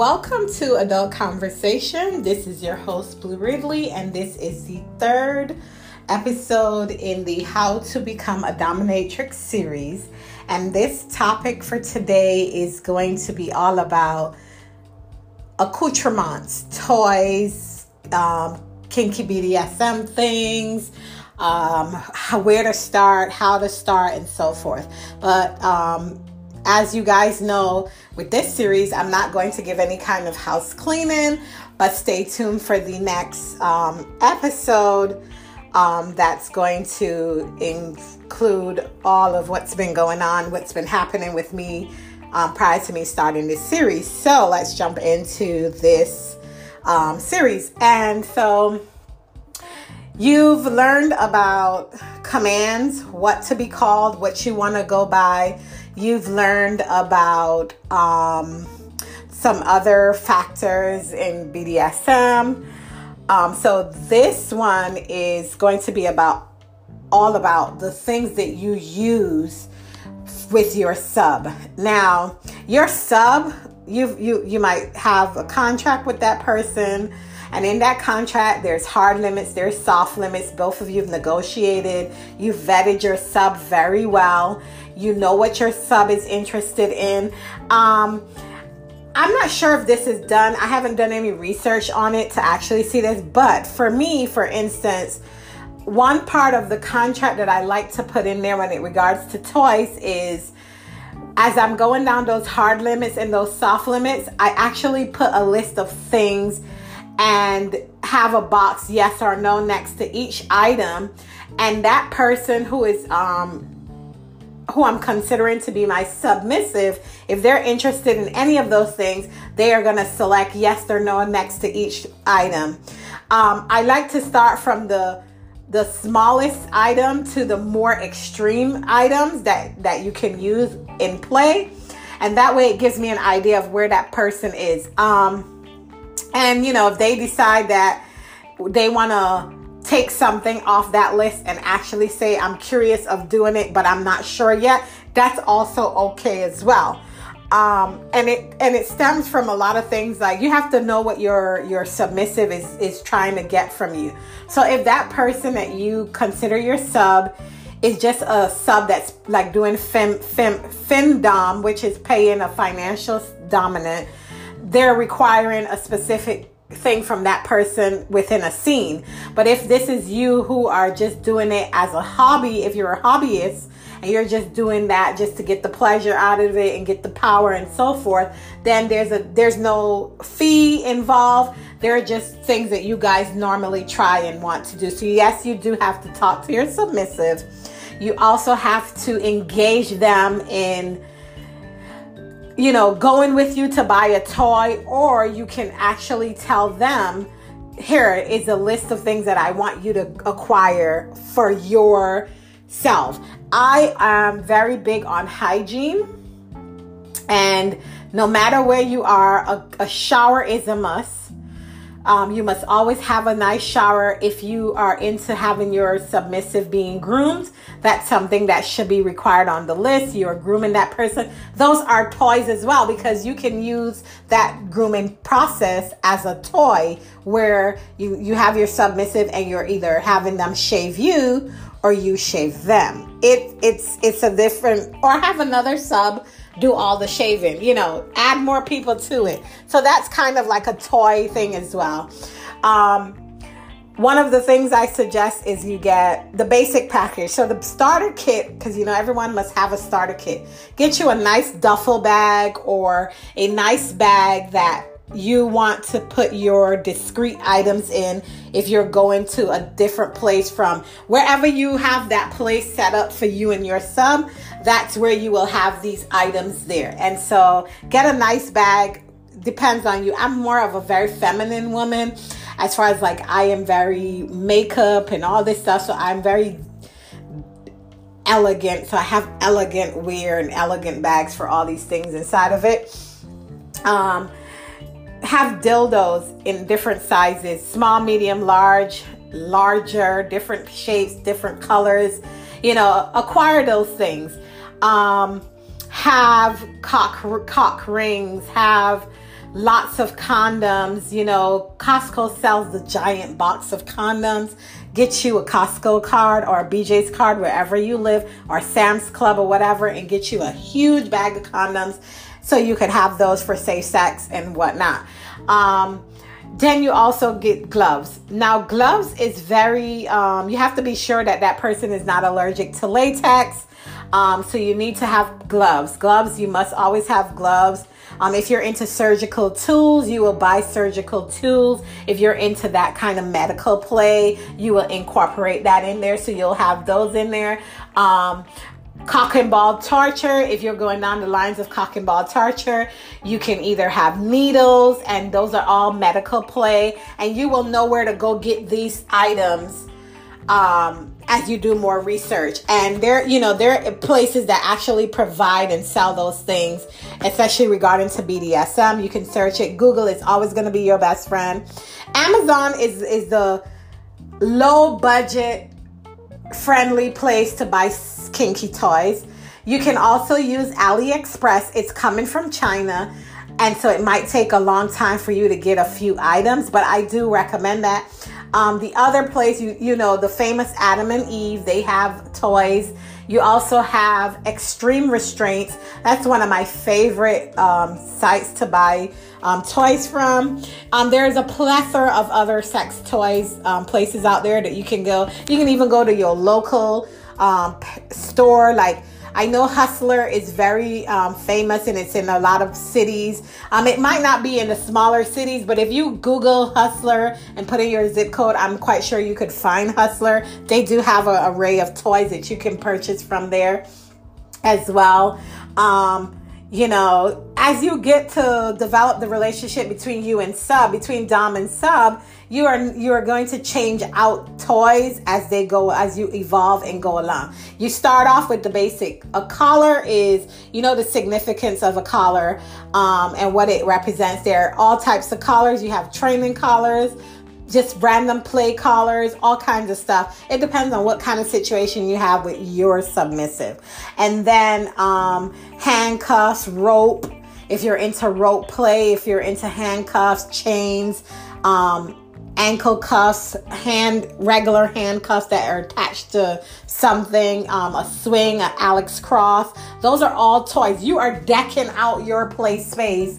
Welcome to Adult Conversation. This is your host, Blue Ridley, and this is the third episode in the How to Become a Dominatrix series. And this topic for today is going to be all about accoutrements, toys, um, kinky BDSM things, um, how, where to start, how to start, and so forth. But um, as you guys know, with this series, I'm not going to give any kind of house cleaning, but stay tuned for the next um, episode um, that's going to include all of what's been going on, what's been happening with me um, prior to me starting this series. So let's jump into this um, series. And so you've learned about commands, what to be called, what you want to go by You've learned about um, some other factors in BDSM. Um, so this one is going to be about all about the things that you use with your sub. Now, your sub, you you you might have a contract with that person and in that contract, there's hard limits, there's soft limits. Both of you have negotiated. You've vetted your sub very well. You know what your sub is interested in. Um, I'm not sure if this is done. I haven't done any research on it to actually see this. But for me, for instance, one part of the contract that I like to put in there when it regards to toys is as I'm going down those hard limits and those soft limits, I actually put a list of things and have a box yes or no next to each item and that person who is um who I'm considering to be my submissive, if they're interested in any of those things, they are going to select yes or no next to each item. Um, I like to start from the the smallest item to the more extreme items that that you can use in play, and that way it gives me an idea of where that person is. Um, and, you know, if they decide that they want to take something off that list and actually say, I'm curious of doing it, but I'm not sure yet, that's also okay as well. Um, and it and it stems from a lot of things like you have to know what your your submissive is is trying to get from you. So if that person that you consider your sub is just a sub that's like doing fem, fem, femdom, which is paying a financial dominant, they're requiring a specific thing from that person within a scene. But if this is you who are just doing it as a hobby, if you're a hobbyist and you're just doing that just to get the pleasure out of it and get the power and so forth, then there's a there's no fee involved. There are just things that you guys normally try and want to do. So yes, you do have to talk to your submissive. You also have to engage them in you know, going with you to buy a toy, or you can actually tell them, here is a list of things that I want you to acquire for yourself. I am very big on hygiene, and no matter where you are, a, a shower is a must. Um, you must always have a nice shower if you are into having your submissive being groomed. That's something that should be required on the list. You're grooming that person. Those are toys as well because you can use that grooming process as a toy where you, you have your submissive and you're either having them shave you or you shave them. It, it's, it's a different, or have another sub do all the shaving, you know, add more people to it. So that's kind of like a toy thing as well. Um, one of the things I suggest is you get the basic package. So the starter kit, because you know everyone must have a starter kit. Get you a nice duffel bag or a nice bag that you want to put your discrete items in if you're going to a different place from. Wherever you have that place set up for you and your sub that's where you will have these items there. And so get a nice bag. Depends on you. I'm more of a very feminine woman. As far as like i am very makeup and all this stuff so i'm very elegant. So i have elegant wear and elegant bags for all these things inside of it. Um have dildos in different sizes small, medium, large, larger, different shapes, different colors. You know, acquire those things. Um, have cock cock rings, have lots of condoms. You know, Costco sells the giant box of condoms. Get you a Costco card or a BJ's card wherever you live, or Sam's Club or whatever, and get you a huge bag of condoms so you could have those for safe sex and whatnot. Um, then you also get gloves. Now, gloves is very, um, you have to be sure that that person is not allergic to latex. Um, so you need to have gloves. Gloves, you must always have gloves. Um, if you're into surgical tools, you will buy surgical tools. If you're into that kind of medical play, you will incorporate that in there. So you'll have those in there. Um, cock and ball torture if you're going down the lines of cock and ball torture you can either have needles and those are all medical play and you will know where to go get these items um, as you do more research. And there, you know, there are places that actually provide and sell those things, especially regarding to BDSM. You can search it. Google is always going to be your best friend. Amazon is is the low budget friendly place to buy kinky toys. You can also use AliExpress. It's coming from China. And so it might take a long time for you to get a few items, but I do recommend that. Um, the other place, you you know, the famous Adam and Eve, they have toys. You also have Extreme Restraints. That's one of my favorite um, sites to buy um, toys from. Um, there's a plethora of other sex toys um, places out there that you can go. You can even go to your local um, store, like I know Hustler is very um, famous and it's in a lot of cities. Um, it might not be in the smaller cities, but if you Google Hustler and put in your zip code, I'm quite sure you could find Hustler. They do have an array of toys that you can purchase from there as well. Um, you know, as you get to develop the relationship between you and sub, between Dom and sub, you are you are going to change out toys as they go as you evolve and go along. You start off with the basic. A collar is you know the significance of a collar um, and what it represents. There are all types of collars. You have training collars, just random play collars, all kinds of stuff. It depends on what kind of situation you have with your submissive. And then um, handcuffs, rope. If you're into rope play, if you're into handcuffs, chains, um, ankle cuffs, hand regular handcuffs that are attached to something, um, a swing, an Alex Cross. Those are all toys. You are decking out your play space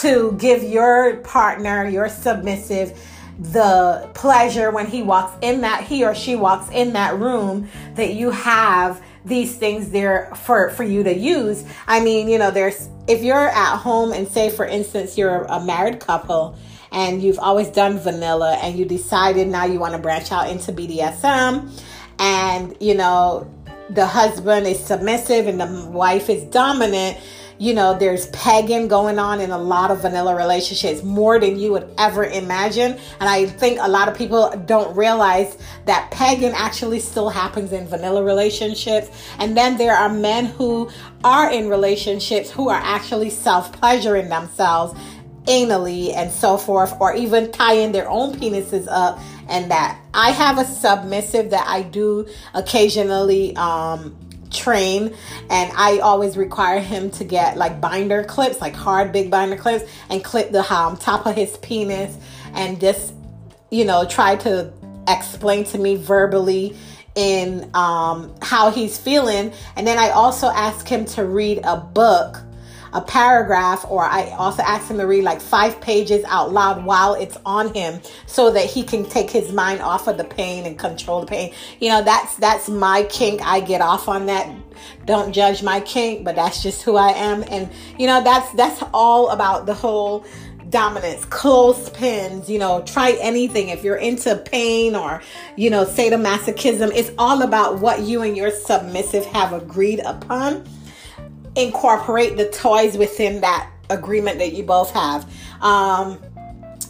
to give your partner, your submissive, the pleasure when he walks in that he or she walks in that room that you have these things there for for you to use. I mean you know there's if you're at home and say for instance you're a married couple and you've always done vanilla and you decided now you want to branch out into bdsm and you know the husband is submissive and the wife is dominant you know, there's pegging going on in a lot of vanilla relationships more than you would ever imagine. And I think a lot of people don't realize that pegging actually still happens in vanilla relationships. And then there are men who are in relationships who are actually self pleasuring themselves anally and so forth, or even tying their own penises up. And that I have a submissive that I do occasionally um, train and I always require him to get like binder clips, like hard big binder clips and clip the um, top of his penis and just, you know, try to explain to me verbally in um, how he's feeling. And then I also ask him to read a book a paragraph or I also ask him to read like five pages out loud while it's on him so that he can take his mind off of the pain and control the pain. You know, that's that's my kink. I get off on that. Don't judge my kink, but that's just who I am. And you know, that's that's all about the whole dominance, close pins, you know, try anything. If you're into pain or, you know, sadomasochism, it's all about what you and your submissive have agreed upon incorporate the toys within that agreement that you both have. Um,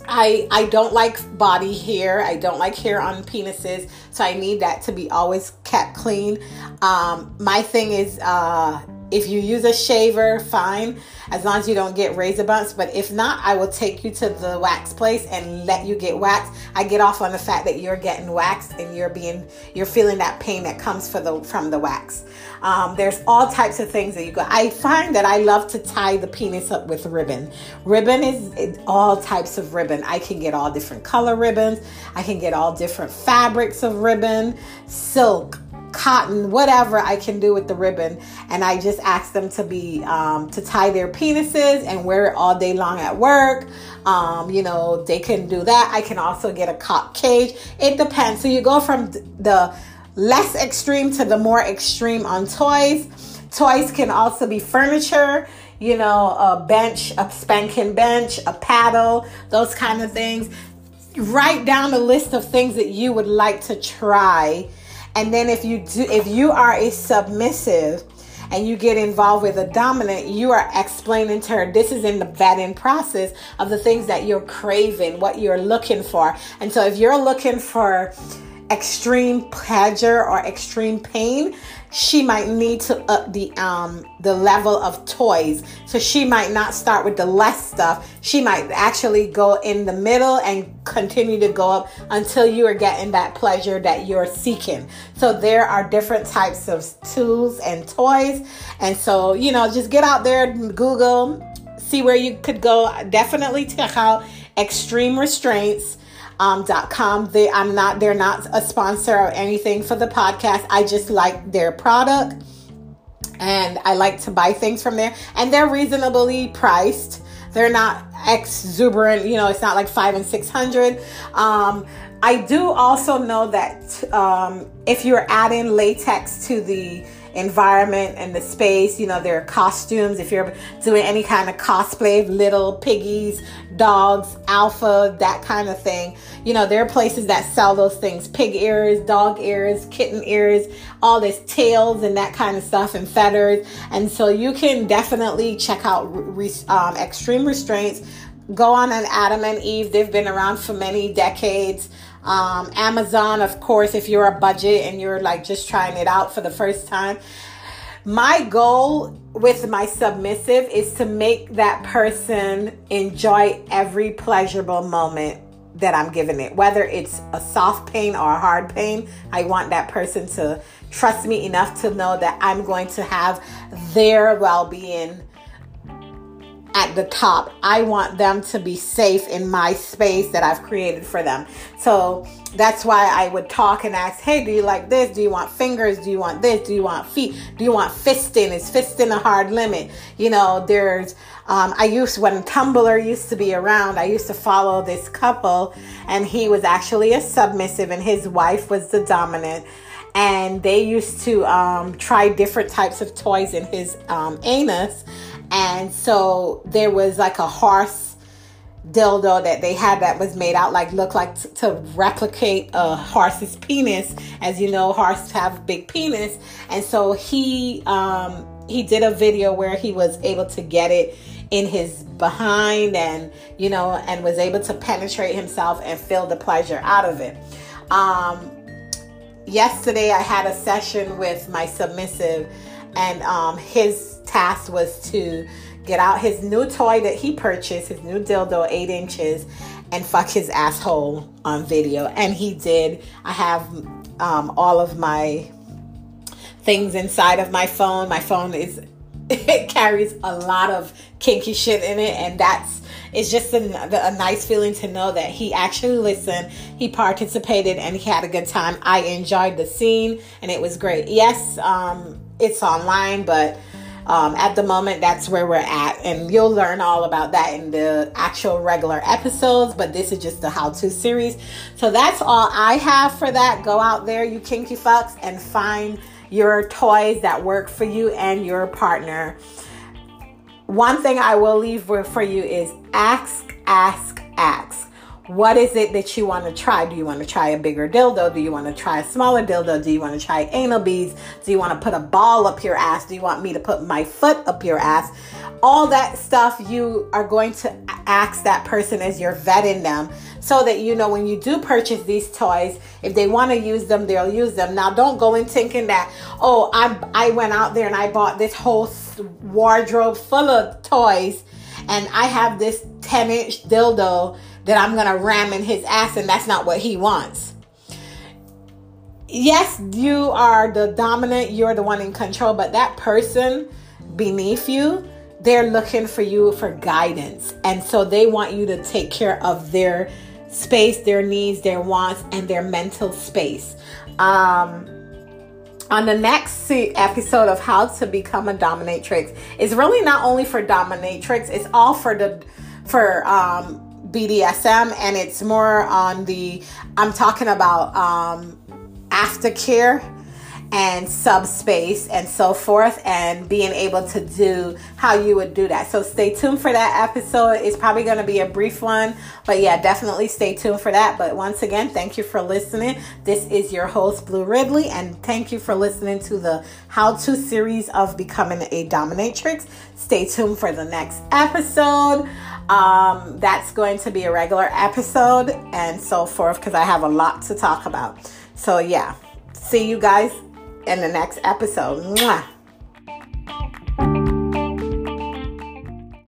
I I don't like body hair. I don't like hair on penises, so I need that to be always kept clean. Um, my thing is uh, if you use a shaver, fine, as long as you don't get razor bumps. But if not, I will take you to the wax place and let you get waxed. I get off on the fact that you're getting waxed and you're being you're feeling that pain that comes for the from the wax. Um, there's all types of things that you go. I find that I love to tie the penis up with ribbon. Ribbon is all types of ribbon. I can get all different color ribbons. I can get all different fabrics of ribbon, silk, cotton, whatever I can do with the ribbon. And I just ask them to be, um, to tie their penises and wear it all day long at work. Um, you know, they can do that. I can also get a cock cage. It depends. So you go from the less extreme to the more extreme on toys. Toys can also be furniture you know, a bench, a spanking bench, a paddle, those kind of things. Write down a list of things that you would like to try and then if you do if you are a submissive and you get involved with a dominant, you are explaining to her this is in the vetting process of the things that you're craving, what you're looking for. And so if you're looking for extreme pleasure or extreme pain, she might need to up the um the level of toys. So she might not start with the less stuff. She might actually go in the middle and continue to go up until you are getting that pleasure that you're seeking. So there are different types of tools and toys. And so, you know, just get out there Google, see where you could go. Definitely check out Extreme Restraints um, .com. They, I'm not, they're not a sponsor or anything for the podcast. I just like their product and I like to buy things from there and they're reasonably priced. They're not exuberant, you know, it's not like five and 600. Um, I do also know that um, if you're adding latex to the environment and the space. You know, there are costumes. If you're doing any kind of cosplay little piggies, dogs, alpha, that kind of thing, you know, there are places that sell those things pig ears, dog ears, kitten ears, all this tails and that kind of stuff, and feathers. And so you can definitely check out um, Extreme Restraints. Go on an Adam and Eve. They've been around for many decades. Um, Amazon, of course, if you're a budget and you're like just trying it out for the first time. My goal with my submissive is to make that person enjoy every pleasurable moment that I'm giving it, whether it's a soft pain or a hard pain. I want that person to trust me enough to know that I'm going to have their well being at the top. I want them to be safe in my space that I've created for them. So that's why I would talk and ask, hey, do you like this? Do you want fingers? Do you want this? Do you want feet? Do you want fisting? Is fisting a hard limit? You know, there's, um, I used, when Tumblr used to be around, I used to follow this couple and he was actually a submissive and his wife was the dominant and they used to um, try different types of toys in his um, anus and so there was like a horse dildo that they had that was made out like look like t- to replicate a horse's penis. As you know horses have big penis. And so he um he did a video where he was able to get it in his behind and you know and was able to penetrate himself and feel the pleasure out of it. Um yesterday i had a session with my submissive and um his task was to get out his new toy that he purchased, his new dildo, eight inches, and fuck his asshole on video. And he did. I have um, all of my things inside of my phone. My phone is it carries a lot of kinky shit in it, and that's it's just a, a, nice feeling to know that he actually listened, he participated, and he had a good time. I enjoyed the scene, and it was great. Yes, um, it's online, but um, at the moment, that's where we're at, and you'll learn all about that in the actual regular episodes. But this is just the how to series. So that's all I have for that. Go out there, you kinky fucks, and find your toys that work for you and your partner. One thing I will leave for you is ask, ask, ask. What is it that you want to try? Do you want to try a bigger dildo? Do you want to try a smaller dildo? Do you want to try anal beads? Do you want to put a ball up your ass? Do you want me to put my foot up your ass? All that stuff you are going to ask that person as you're vetting them so that you know when you do purchase these toys, if they want to use them, they'll use them. Now, don't go in thinking that, oh, I, I went out there and I bought this whole wardrobe full of toys and I have this 10 inch dildo that I'm gonna ram in his ass, and that's not what he wants. Yes, you are the dominant, you're the one in control, but that person beneath you, they're looking for you for guidance. And so they want you to take care of their space, their needs, their wants, and their mental space. Um, on the next episode of how to become a dominatrix is really not only for dominatrix it's all for the for um bdsm and it's more on the i'm talking about um aftercare and subspace and so forth and being able to do how you would do that. So stay tuned for that episode. It's probably going to be a brief one, but yeah, definitely stay tuned for that. But once again, thank you for listening. This is your host Blue Ridley and thank you for listening to the how to series of becoming a dominatrix. Stay tuned for the next episode. Um, that's going to be a regular episode and so forth because I have a lot to talk about. So yeah, see you guys in the next episode. Mwah.